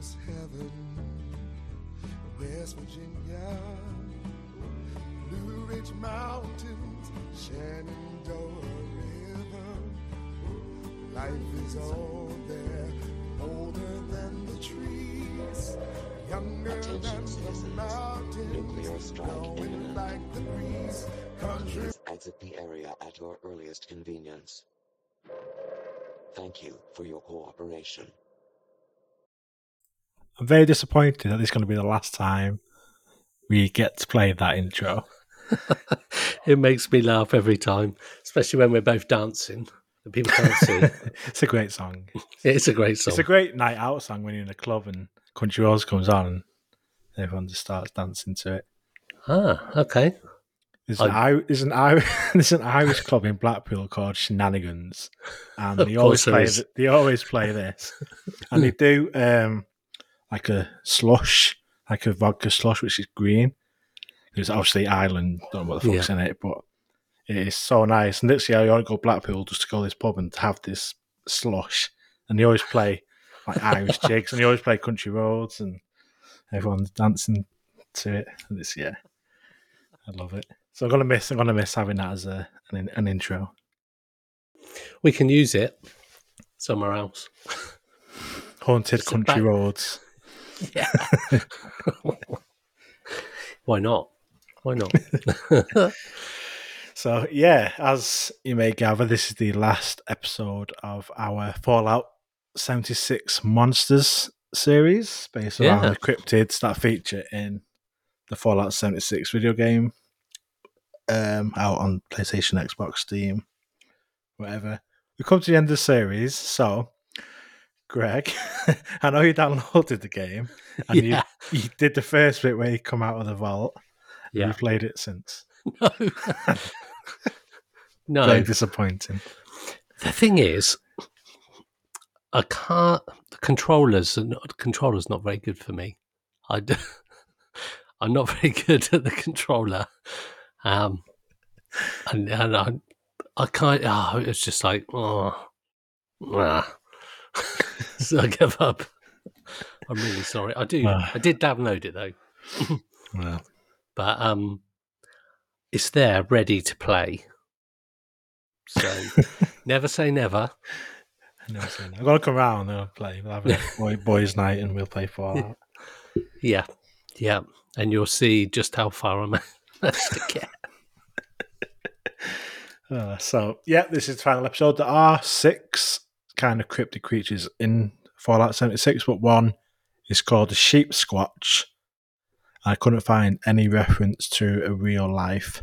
almost heaven. West Virginia, Blue Ridge Mountains, Shenandoah River. Life is all there, older than the trees, younger Attention than the mountains, Nuclear strike imminent. like the breeze. Country Please exit the area at your earliest convenience. Thank you for your cooperation. I'm very disappointed that this is going to be the last time we get to play that intro. it makes me laugh every time, especially when we're both dancing. The people can't see. it's a great song. it's a great song. It's a great night out song when you're in a club and Country Roads comes on and everyone just starts dancing to it. ah, okay. There's an, I, there's, an, I, there's an Irish club in Blackpool called Shenanigans, and they always play. They always play this, and they do um, like a slush, like a vodka slush, which is green. It's obviously Ireland. Don't know what the fuck's in it, but it is so nice. And literally, I want to go to Blackpool just to go to this pub and to have this slush. And they always play like Irish jigs, and they always play Country Roads, and everyone's dancing to it. And it's yeah, I love it. So I'm gonna miss. I'm gonna miss having that as a an, an intro. We can use it somewhere else. Haunted country back- roads. Yeah. Why not? Why not? So yeah, as you may gather, this is the last episode of our Fallout 76 Monsters series, based around Yeah. the cryptids that feature in the Fallout 76 video game, um, out on PlayStation, Xbox, Steam, whatever. We come to the end of the series, so Greg, I know you downloaded the game and Yeah. you, you did the first bit where you come out of the vault. Yeah. You've played it since. no. no. Very disappointing. The thing is, I can't. The controllers are not. The controller's not very good for me. I, I'm not very good at the controller, um, and and I, I can't. Oh, it's just like oh, ah. so I give up. I'm really sorry. I do. Ah. I did download it though, Well, but um, it's there ready to play. So never say never. no, so no. I'm gonna come round and I'll play. We'll have a boy, boys' night and we'll play for that. Yeah, yeah, and you'll see just how far I'm managed to get. Uh, so yeah, this is the final episode. There are six kind of cryptic creatures in Fallout 76, but one is called the Sheepsquatch. I couldn't find any reference to a real life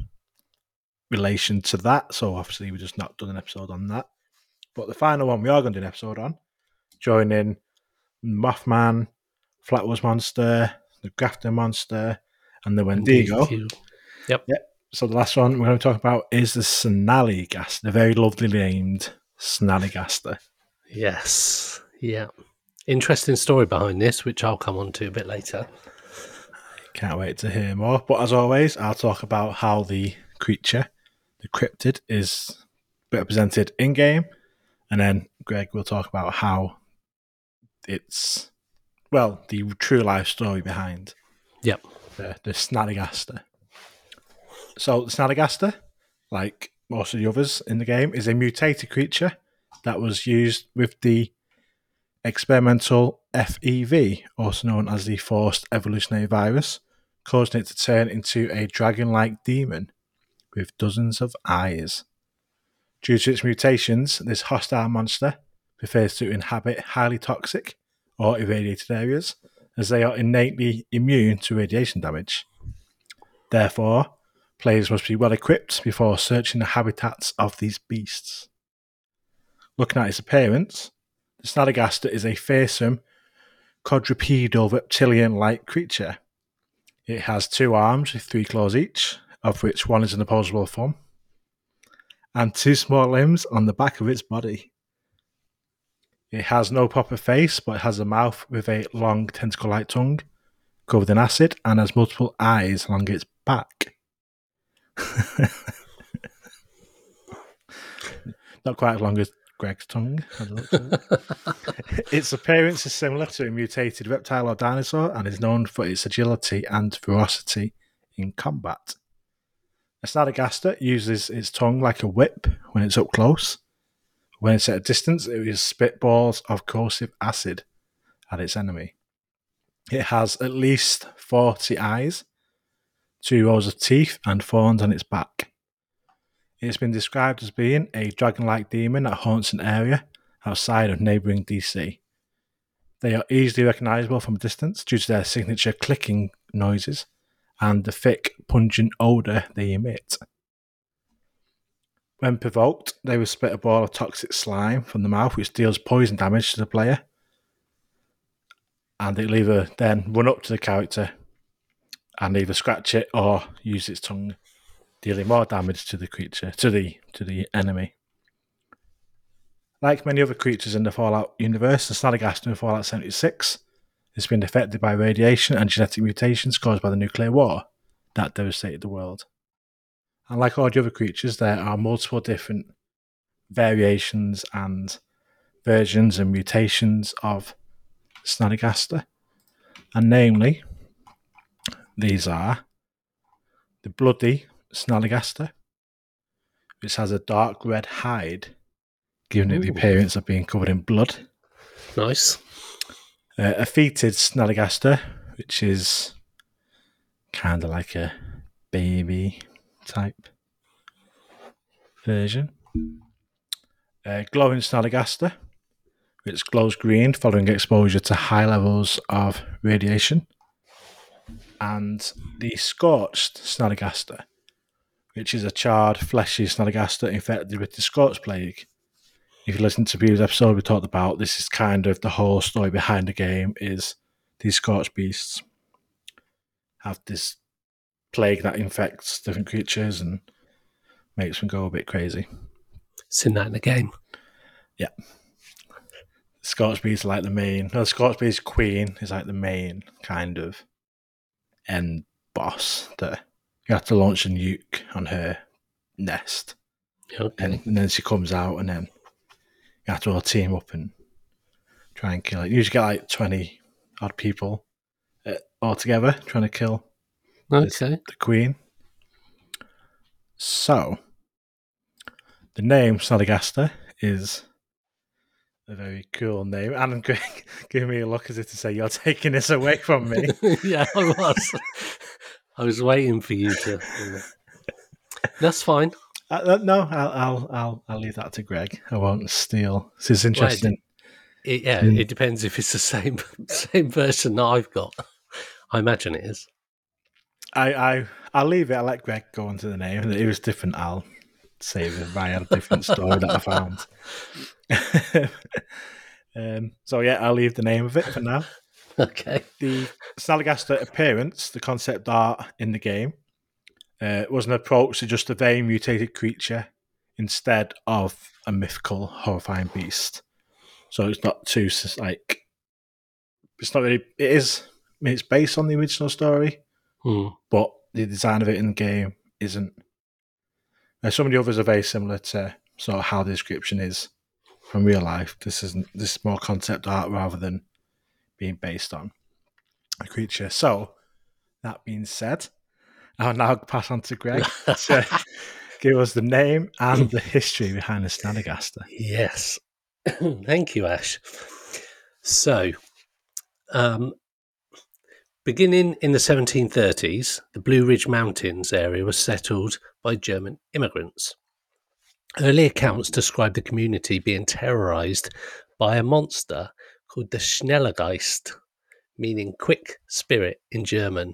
relation to that, so obviously we've just not done an episode on that. But the final one we are going to do an episode on, joining Mothman, Flatwoods Monster, the Grafton Monster, and the Wendigo. Yep. Yep. So the last one we're going to talk about is the Snallygaster, the very lovely named Snallygaster. Yes. Yeah. Interesting story behind this, which I'll come on to a bit later. Can't wait to hear more. But as always, I'll talk about how the creature, the cryptid, is represented in game, and then Greg will talk about how it's well the true life story behind Yep. the, the. So the Snallygaster, like most of the others in the game, is a mutated creature that was used with the experimental FEV, also known as the Forced Evolutionary Virus, causing it to turn into a dragon-like demon with dozens of eyes. Due to its mutations, this hostile monster prefers to inhabit highly toxic or irradiated areas, as they are innately immune to radiation damage. Therefore, players must be well equipped before searching the habitats of these beasts. Looking at its appearance, the Snallygaster is a fearsome, quadrupedal reptilian like creature. It has two arms with three claws each, of which one is an opposable thumb, and two small limbs on the back of its body. It has no proper face, but has a mouth with a long tentacle like tongue covered in acid and has multiple eyes along its back. Not quite as long as Greg's tongue. had a look at it. its appearance is similar to a mutated reptile or dinosaur and is known for its agility and ferocity in combat. A Snallygaster uses its tongue like a whip when it's up close. When it's at a distance, it will spit balls of corrosive acid at its enemy. It has at least 40 eyes, two rows of teeth, and thorns on its back. It's been described as being a dragon like demon that haunts an area outside of neighbouring DC. They are easily recognisable from a distance due to their signature clicking noises and the thick, pungent odour they emit. When provoked, they will spit a ball of toxic slime from the mouth, which deals poison damage to the player. And it'll either then run up to the character and either scratch it or use its tongue, dealing more damage to the creature, to the to the enemy. Like many other creatures in the Fallout universe, the Snallygaster in Fallout 76 has been affected by radiation and genetic mutations caused by the nuclear war that devastated the world. And like all the other creatures, there are multiple different variations and versions and mutations of Snallygaster. And namely, these are the bloody Snallygaster, which has a dark red hide, giving it the Ooh. appearance of being covered in blood. Nice. Uh, a fetid Snallygaster, which is kind of like a baby type version. Uh, glowing Snallygaster, which glows green following exposure to high levels of radiation. And the scorched Snallygaster, which is a charred, fleshy Snallygaster infected with the Scorch Plague. If you listen to previous episode we talked about, this is kind of the whole story behind the game is these Scorch Beasts have this plague that infects different creatures and makes them go a bit crazy. Seen that in the game. Yeah. Scorch Beast are like the main. No, Scorch Beast Queen is like the main kind of end boss that you have to launch a nuke on her nest, and, and then she comes out, and then you have to all team up and try and kill it. You usually get like twenty odd people uh, all together trying to kill okay. the queen. So, the name Snallygaster is a very cool name. And Greg giving me a look as if to say, You're taking this away from me. yeah, I was. I was waiting for you to. That's fine. uh, uh, no, I'll, I'll, I'll, I'll leave that to Greg. I won't steal. This is interesting. It, yeah, Mm. it depends if it's the same same version that I've got. I imagine it is. I, I, I'll leave it. I'll let Greg go on to the name. It was different, I'll save it via a different story that I found. um, so, yeah, I'll leave the name of it for now. Okay. the Snallygaster appearance, the concept art in the game, uh, was an approach to just a very mutated creature instead of a mythical, horrifying beast. So it's not too like it's not really. It is. I mean, it's based on the original story, Hmm. but the design of it in the game isn't. Uh, some of the others are very similar to sort of how the description is from real life. This isn't. This is more concept art rather than being based on a creature. So, that being said, I'll now pass on to Greg to give us the name and the history behind the Snallygaster. Yes. Thank you, Ash. So, um, beginning in the 1730s, the Blue Ridge Mountains area was settled by German immigrants. Early accounts describe the community being terrorized by a monster called the Schnellergeist, meaning quick spirit in German.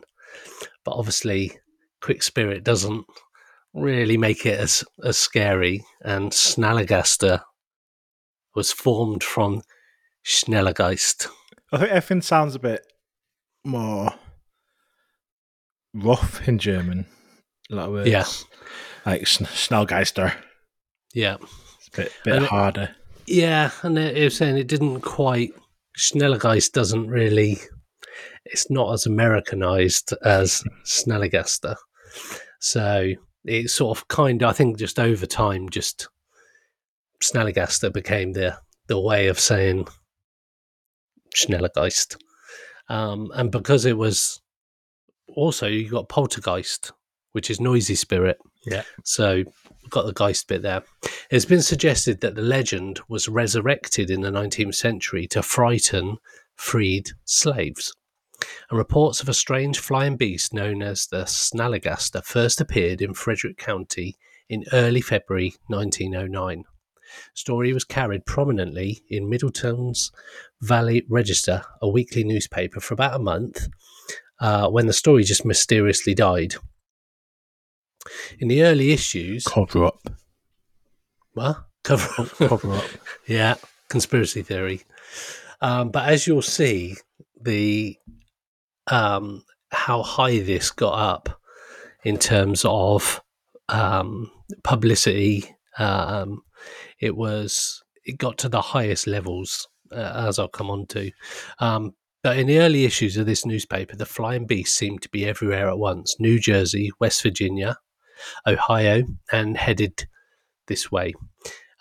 But obviously, quick spirit doesn't really make it as, as scary, and Snallergaster was formed from Schnellergeist. I think everything sounds a bit more rough in German. A lot of words. Yeah. Like Schn- Schnellgeister. Yeah. It's a bit, bit And it- harder. Yeah, and it, it was saying it didn't quite. Schnellergeist doesn't really. It's not as Americanized as Snellergaster. So it sort of kind of, I think just over time, just Snallygaster became the the way of saying Schnellergeist. Um, and because it was also you got poltergeist, which is noisy spirit. Yeah. So got the Geist bit there. It's been suggested that the legend was resurrected in the 19th century to frighten freed slaves. And reports of a strange flying beast known as the Snallygaster first appeared in Frederick County in early February 1909. Story was carried prominently in Middletown's Valley Register, a weekly newspaper, for about a month, uh, when the story just mysteriously died. In the early issues, Cover up. what? Cover up. Cover up. yeah, conspiracy theory. Um, but as you'll see, the um, how high this got up in terms of um, publicity, um, it was it got to the highest levels, uh, as I'll come on to. Um, but in the early issues of this newspaper, the flying beast seemed to be everywhere at once: New Jersey, West Virginia, Ohio, and headed this way.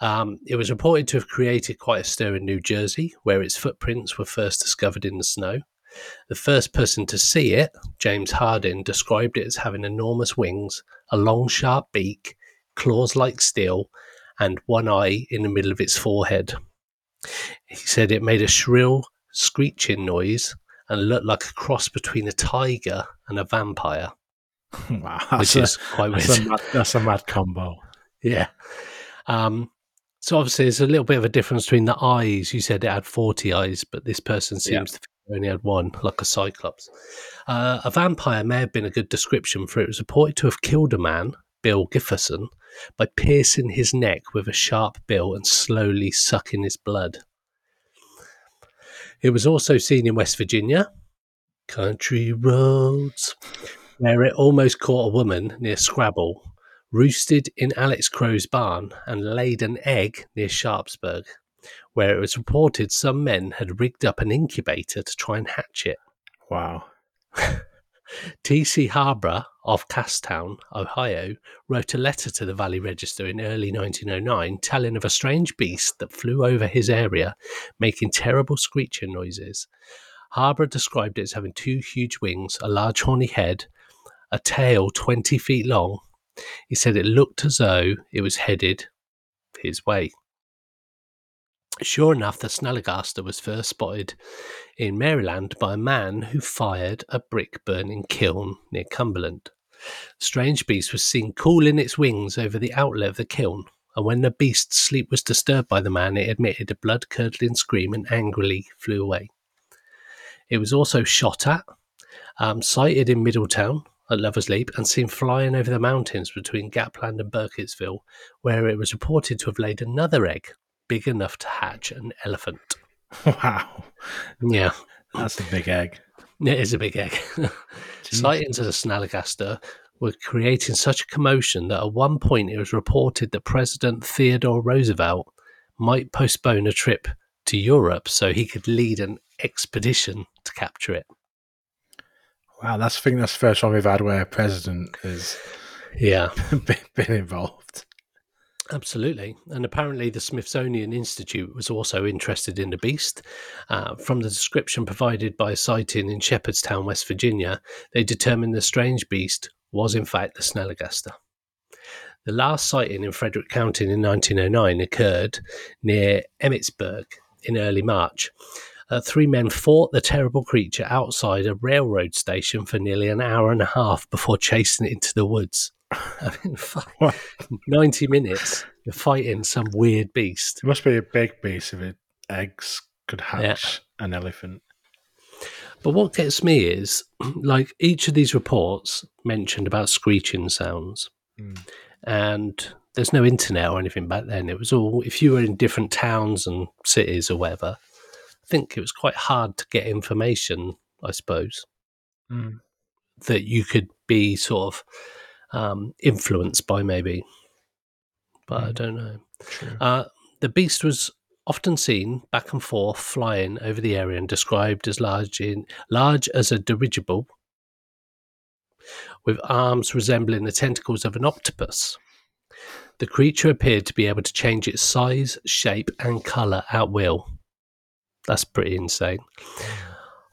Um, it was reported to have created quite a stir in New Jersey, where its footprints were first discovered in the snow. The first person to see it, James Hardin, described it as having enormous wings, a long, sharp beak, claws like steel, and one eye in the middle of its forehead. He said it made a shrill, screeching noise and looked like a cross between a tiger and a vampire, Wow. which That's, a, is quite that's, weird. a mad, that's a mad combo. Yeah. Um, so obviously, there's a little bit of a difference between the eyes. You said it had 40 eyes, but this person Yeah. seems to think it only had one, like a cyclops. Uh, a vampire may have been a good description, for it was reported to have killed a man, Bill Gifferson, by piercing his neck with a sharp bill and slowly sucking his blood. It was also seen in West Virginia, country roads, where it almost caught a woman near Scrabble, roosted in Alex Crow's barn, and laid an egg near Sharpsburg, where it was reported some men had rigged up an incubator to try and hatch it. Wow. T.C. Harborough of Casstown, Ohio, wrote a letter to the Valley Register in early 1909 telling of a strange beast that flew over his area, making terrible screeching noises. Harborough described it as having two huge wings, a large horny head, a tail 20 feet long. He said it looked as though it was headed his way. Sure enough, the Snallygaster was first spotted in Maryland by a man who fired a brick burning kiln near Cumberland. Strange beast was seen cooling its wings over the outlet of the kiln, and when the beast's sleep was disturbed by the man, it emitted a blood curdling scream and angrily flew away. It was also shot at, um, sighted in Middletown at Lover's Leap, and seen flying over the mountains between Gapland and Burkittsville, where it was reported to have laid another egg big enough to hatch an elephant. Wow. Yeah, That's a big egg. it is a big egg. Sightings of the Snallygaster were creating such a commotion that at one point it was reported that President Theodore Roosevelt might postpone a trip to Europe so he could lead an expedition to capture it. Wow, that's I think that's the first one we've had where a president has Yeah, been, been involved. absolutely. And apparently, the Smithsonian Institute was also interested in the beast. Uh, from the description provided by a sighting in Shepherdstown, West Virginia, they determined the strange beast was in fact the Snallygaster. The last sighting in Frederick County in 1909 occurred near Emmitsburg in early March. Uh, three men fought the terrible creature outside a railroad station for nearly an hour and a half before chasing it into the woods. I mean, fuck, What? 90 minutes, you're fighting some weird beast. It must be a big beast if it eggs could hatch an elephant. But what gets me is like each of these reports mentioned about screeching sounds, Mm. and there's no internet or anything back then. It was all if you were in different towns and cities or whatever. I think it was quite hard to get information. I suppose Mm. that you could be sort of um, influenced by, maybe, but I Mm. don't know. Uh, the beast was often seen back and forth flying over the area and described as large in large as a dirigible with arms resembling the tentacles of an octopus. The creature appeared to be able to change its size, shape, and colour at will. That's pretty insane.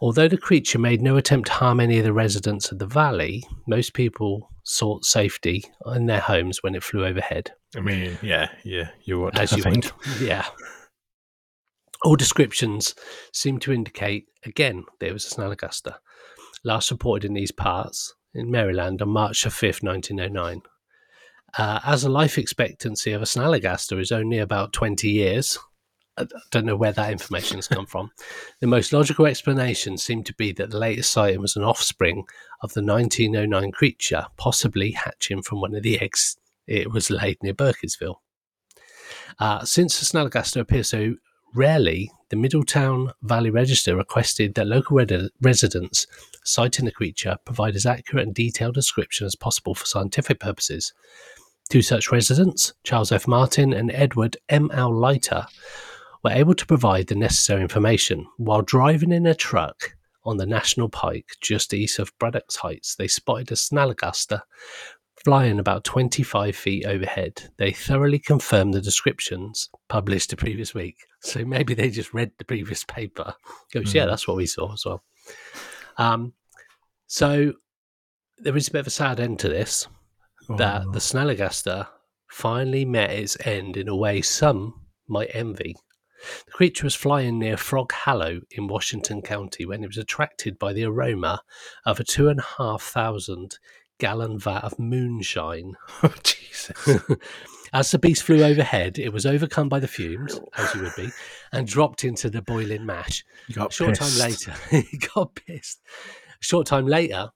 Although the creature made no attempt to harm any of the residents of the valley, most people sought safety in their homes when it flew overhead. I mean, yeah, yeah, you would. As I you think. would. Yeah. All descriptions seem to indicate, again, there was a Snallygaster, last reported in these parts in Maryland on March the 5th, 1909. Uh, as the life expectancy of a Snallygaster is only about 20 years, I don't know where that information has come from. The most logical explanation seemed to be that the latest sighting was an offspring of the 1909 creature, possibly hatching from one of the eggs it was laid near Burkittsville. Uh, since the Snallygaster appears so rarely, the Middletown Valley Register requested that local residents sighting the creature provide as accurate and detailed description as possible for scientific purposes. Two such residents, Charles F. Martin and Edward M. L. Leiter, were able to provide the necessary information. While driving in a truck on the National Pike just east of Braddock's Heights, they spotted a Snallygaster flying about 25 feet overhead. They thoroughly confirmed the descriptions published the previous week. So maybe they just read the previous paper. Goes, yeah, Mhm. that's what we saw as well. Um, so there is a bit of a sad end to this that Oh, the Snallygaster finally met its end in a way some might envy. The creature was flying near Frog Hollow in Washington County when it was attracted by the aroma of a two and a half thousand gallon vat of moonshine. oh, Jesus. As the beast flew overhead, it was overcome by the fumes, as you would be, and dropped into the boiling mash. You got A short pissed. time later, he got pissed. A short time later,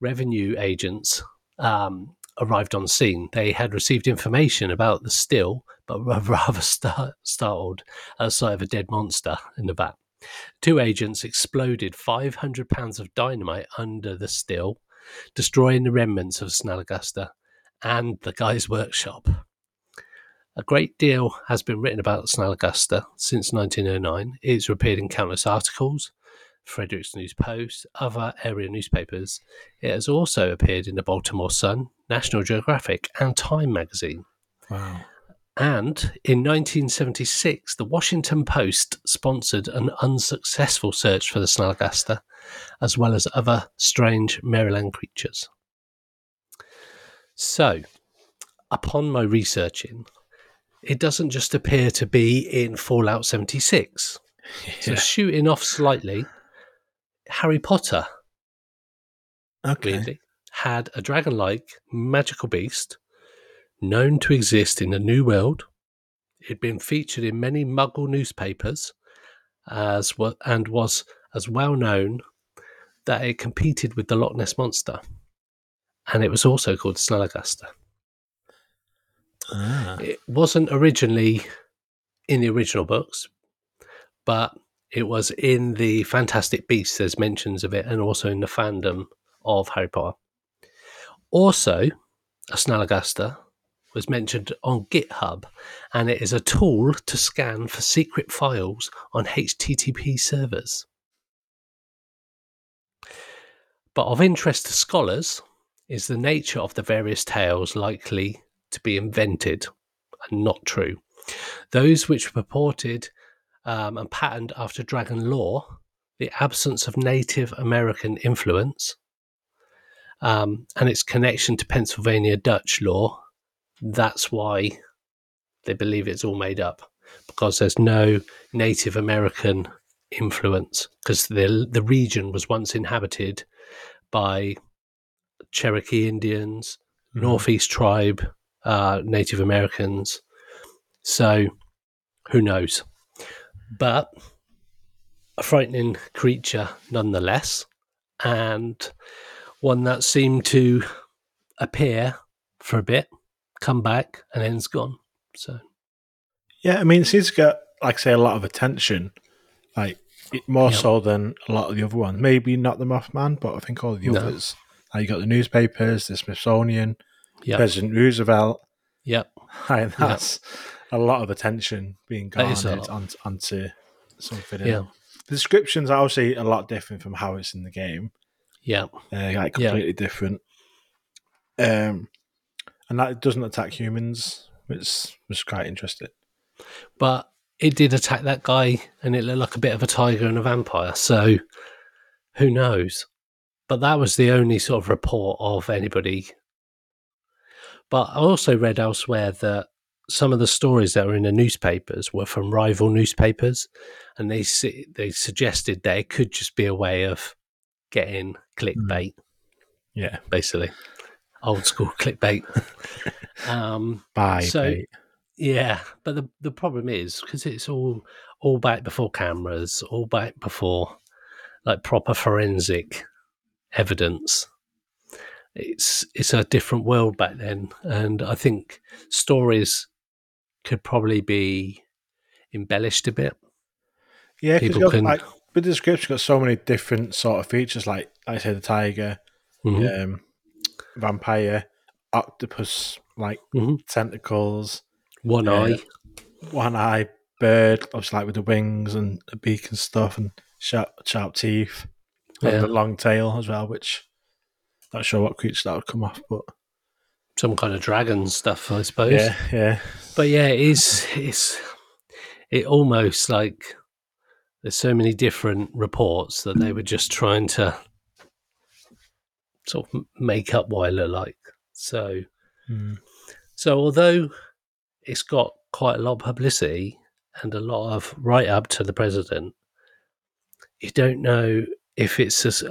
revenue agents um, arrived on scene. They had received information about the still, but were rather star- startled at the sight of a dead monster in the vat. Two agents exploded 500 pounds of dynamite under the still, destroying the remnants of Snallygaster and the guy's workshop. A great deal has been written about Snallygaster since 1909. It's appeared in countless articles, Fredericks News Post, other area newspapers. It has also appeared in the Baltimore Sun, National Geographic, and Time magazine. Wow. And in 1976, the Washington Post sponsored an unsuccessful search for the Snallygaster, as well as other strange Maryland creatures. So, upon my researching, it doesn't just appear to be in Fallout 76. So, shooting off slightly, Harry Potter Okay. weirdly, had a dragon like magical beast known to exist in the New World. It'd been featured in many Muggle newspapers as well, and was as well known that it competed with the Loch Ness Monster. And it was also called Snallygaster. Ah. It wasn't originally in the original books, but it was in the Fantastic Beasts. There's mentions of it, and also in the fandom of Harry Potter. Also, a Snallygaster was mentioned on GitHub, and it is a tool to scan for secret files on HTTP servers. But of interest to scholars is the nature of the various tales likely to be invented and not true. Those which purported um, and patterned after dragon lore, the absence of Native American influence, um, and its connection to Pennsylvania Dutch lore, that's why they believe it's all made up because there's no Native American influence because the the region was once inhabited by Cherokee Indians, Mhm. Northeast tribe, uh, Native Americans. So who knows? But a frightening creature nonetheless, and one that seemed to appear for a bit, come back, and then's gone. So Yeah, I mean, it seems to get, like I say, a lot of attention, like more Yeah. so than a lot of the other ones. Maybe not the Mothman, but I think all the No. others. Like you got the newspapers, the Smithsonian, yeah, President Roosevelt. Yep. Like, that's a lot of attention being That is a garnered lot. on, onto something. Yeah. else. The descriptions are obviously a lot different from how it's in the game. yeah, uh, like Yeah. completely different. Um, and that doesn't attack humans, which was quite interesting. but it did attack that guy and it looked like a bit of a tiger and a vampire so who knows but that was the only sort of report of anybody but i also read elsewhere that some of the stories that were in the newspapers were from rival newspapers and they they suggested that it could just be a way of getting clickbait Yeah, basically old school clickbait um bye. So- mate. yeah, but the the problem is because it's all all back before cameras, all back before like proper forensic evidence. It's it's a different world back then, and I think stories could probably be embellished a bit. yeah, because can- like with the description, got so many different sort of features. Like like I said, the tiger, Mhm. um, vampire, octopus, like Mhm. tentacles, One yeah. eye, one eye bird, obviously like with the wings and the beak and stuff, and sharp sharp teeth, and Yeah. the long tail as well. Which not sure what creature that would come off, but some kind of dragon stuff, I suppose. yeah, yeah, But yeah, it is it's it almost like there's so many different reports that they were just trying to sort of make up what it looked like. So Hmm. so although it's got quite a lot of publicity and a lot of write up to the president, you don't know if it's as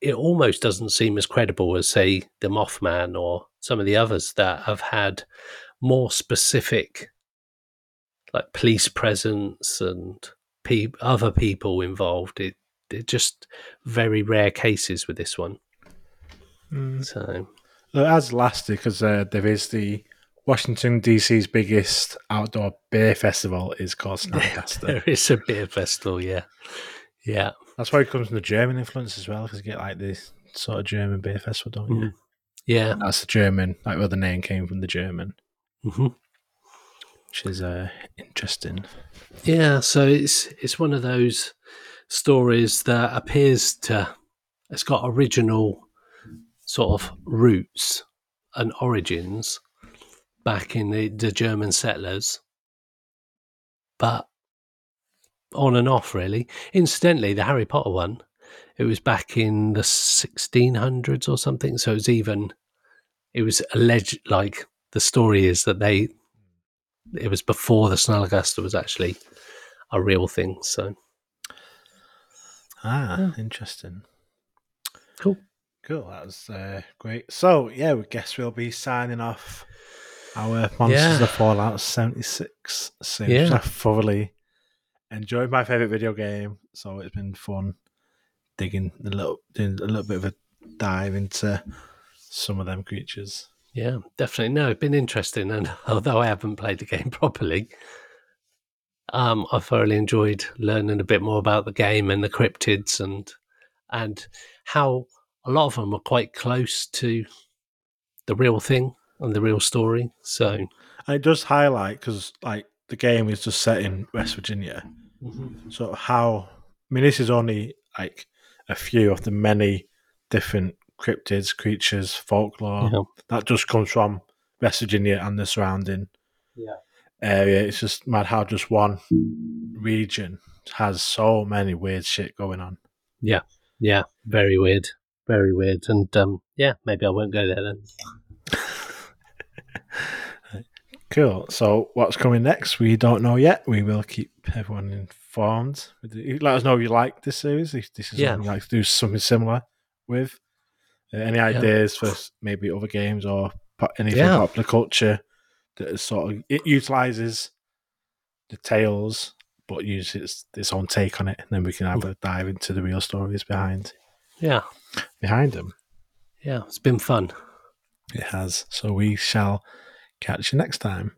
it almost doesn't seem as credible as say the Mothman or some of the others that have had more specific like police presence and pe- other people involved. It they're just very rare cases with this one. Hmm. So it has because uh, there is the Washington DC's biggest outdoor beer festival is called Snallygaster. there is a beer festival, yeah, yeah. That's why it comes from the German influence as well, because you get like this sort of German beer festival, don't you? Mm. Yeah. That's the German, like where the name came from the German, hmm which is uh, interesting. Yeah, so it's it's one of those stories that appears to it's got original sort of roots and origins back in the, the German settlers, but on and off really. Incidentally, the Harry Potter one, it was back in the 1600s or something, so it was even it was alleged like the story is that they it was before the Snallygaster was actually a real thing. So Ah, interesting. cool. Cool, that was uh, great. So, yeah, we guess we'll be signing off our Monsters Yeah. of Fallout 76 soon. Yeah. I thoroughly enjoyed my favourite video game, so it's been fun digging a little, doing a little bit of a dive into some of them creatures. Yeah, definitely. No, it's been interesting, and although I haven't played the game properly, um, I thoroughly enjoyed learning a bit more about the game and the cryptids and and how a lot of them are quite close to the real thing and the real story. So And it does highlight, because like the game is just set in West Virginia, sort of how I mean, this is only like a few of the many different cryptids, creatures, folklore Yeah. that just comes from West Virginia and the surrounding Yeah. area. It's just mad how just one region has so many weird shit going on. yeah, yeah, very weird, very weird, and um, yeah, maybe I won't go there then. Cool. So what's coming next? We don't know yet. We will keep everyone informed. Let us know if you like this series. If this is Yeah. something you like to do something similar with. Uh, any ideas for maybe other games or anything Yeah. popular culture that is sort of it utilizes the tales but uses its, its own take on it, and then we can have a dive into the real stories behind Yeah, behind them. yeah, it's been fun. It has. So we shall catch you next time.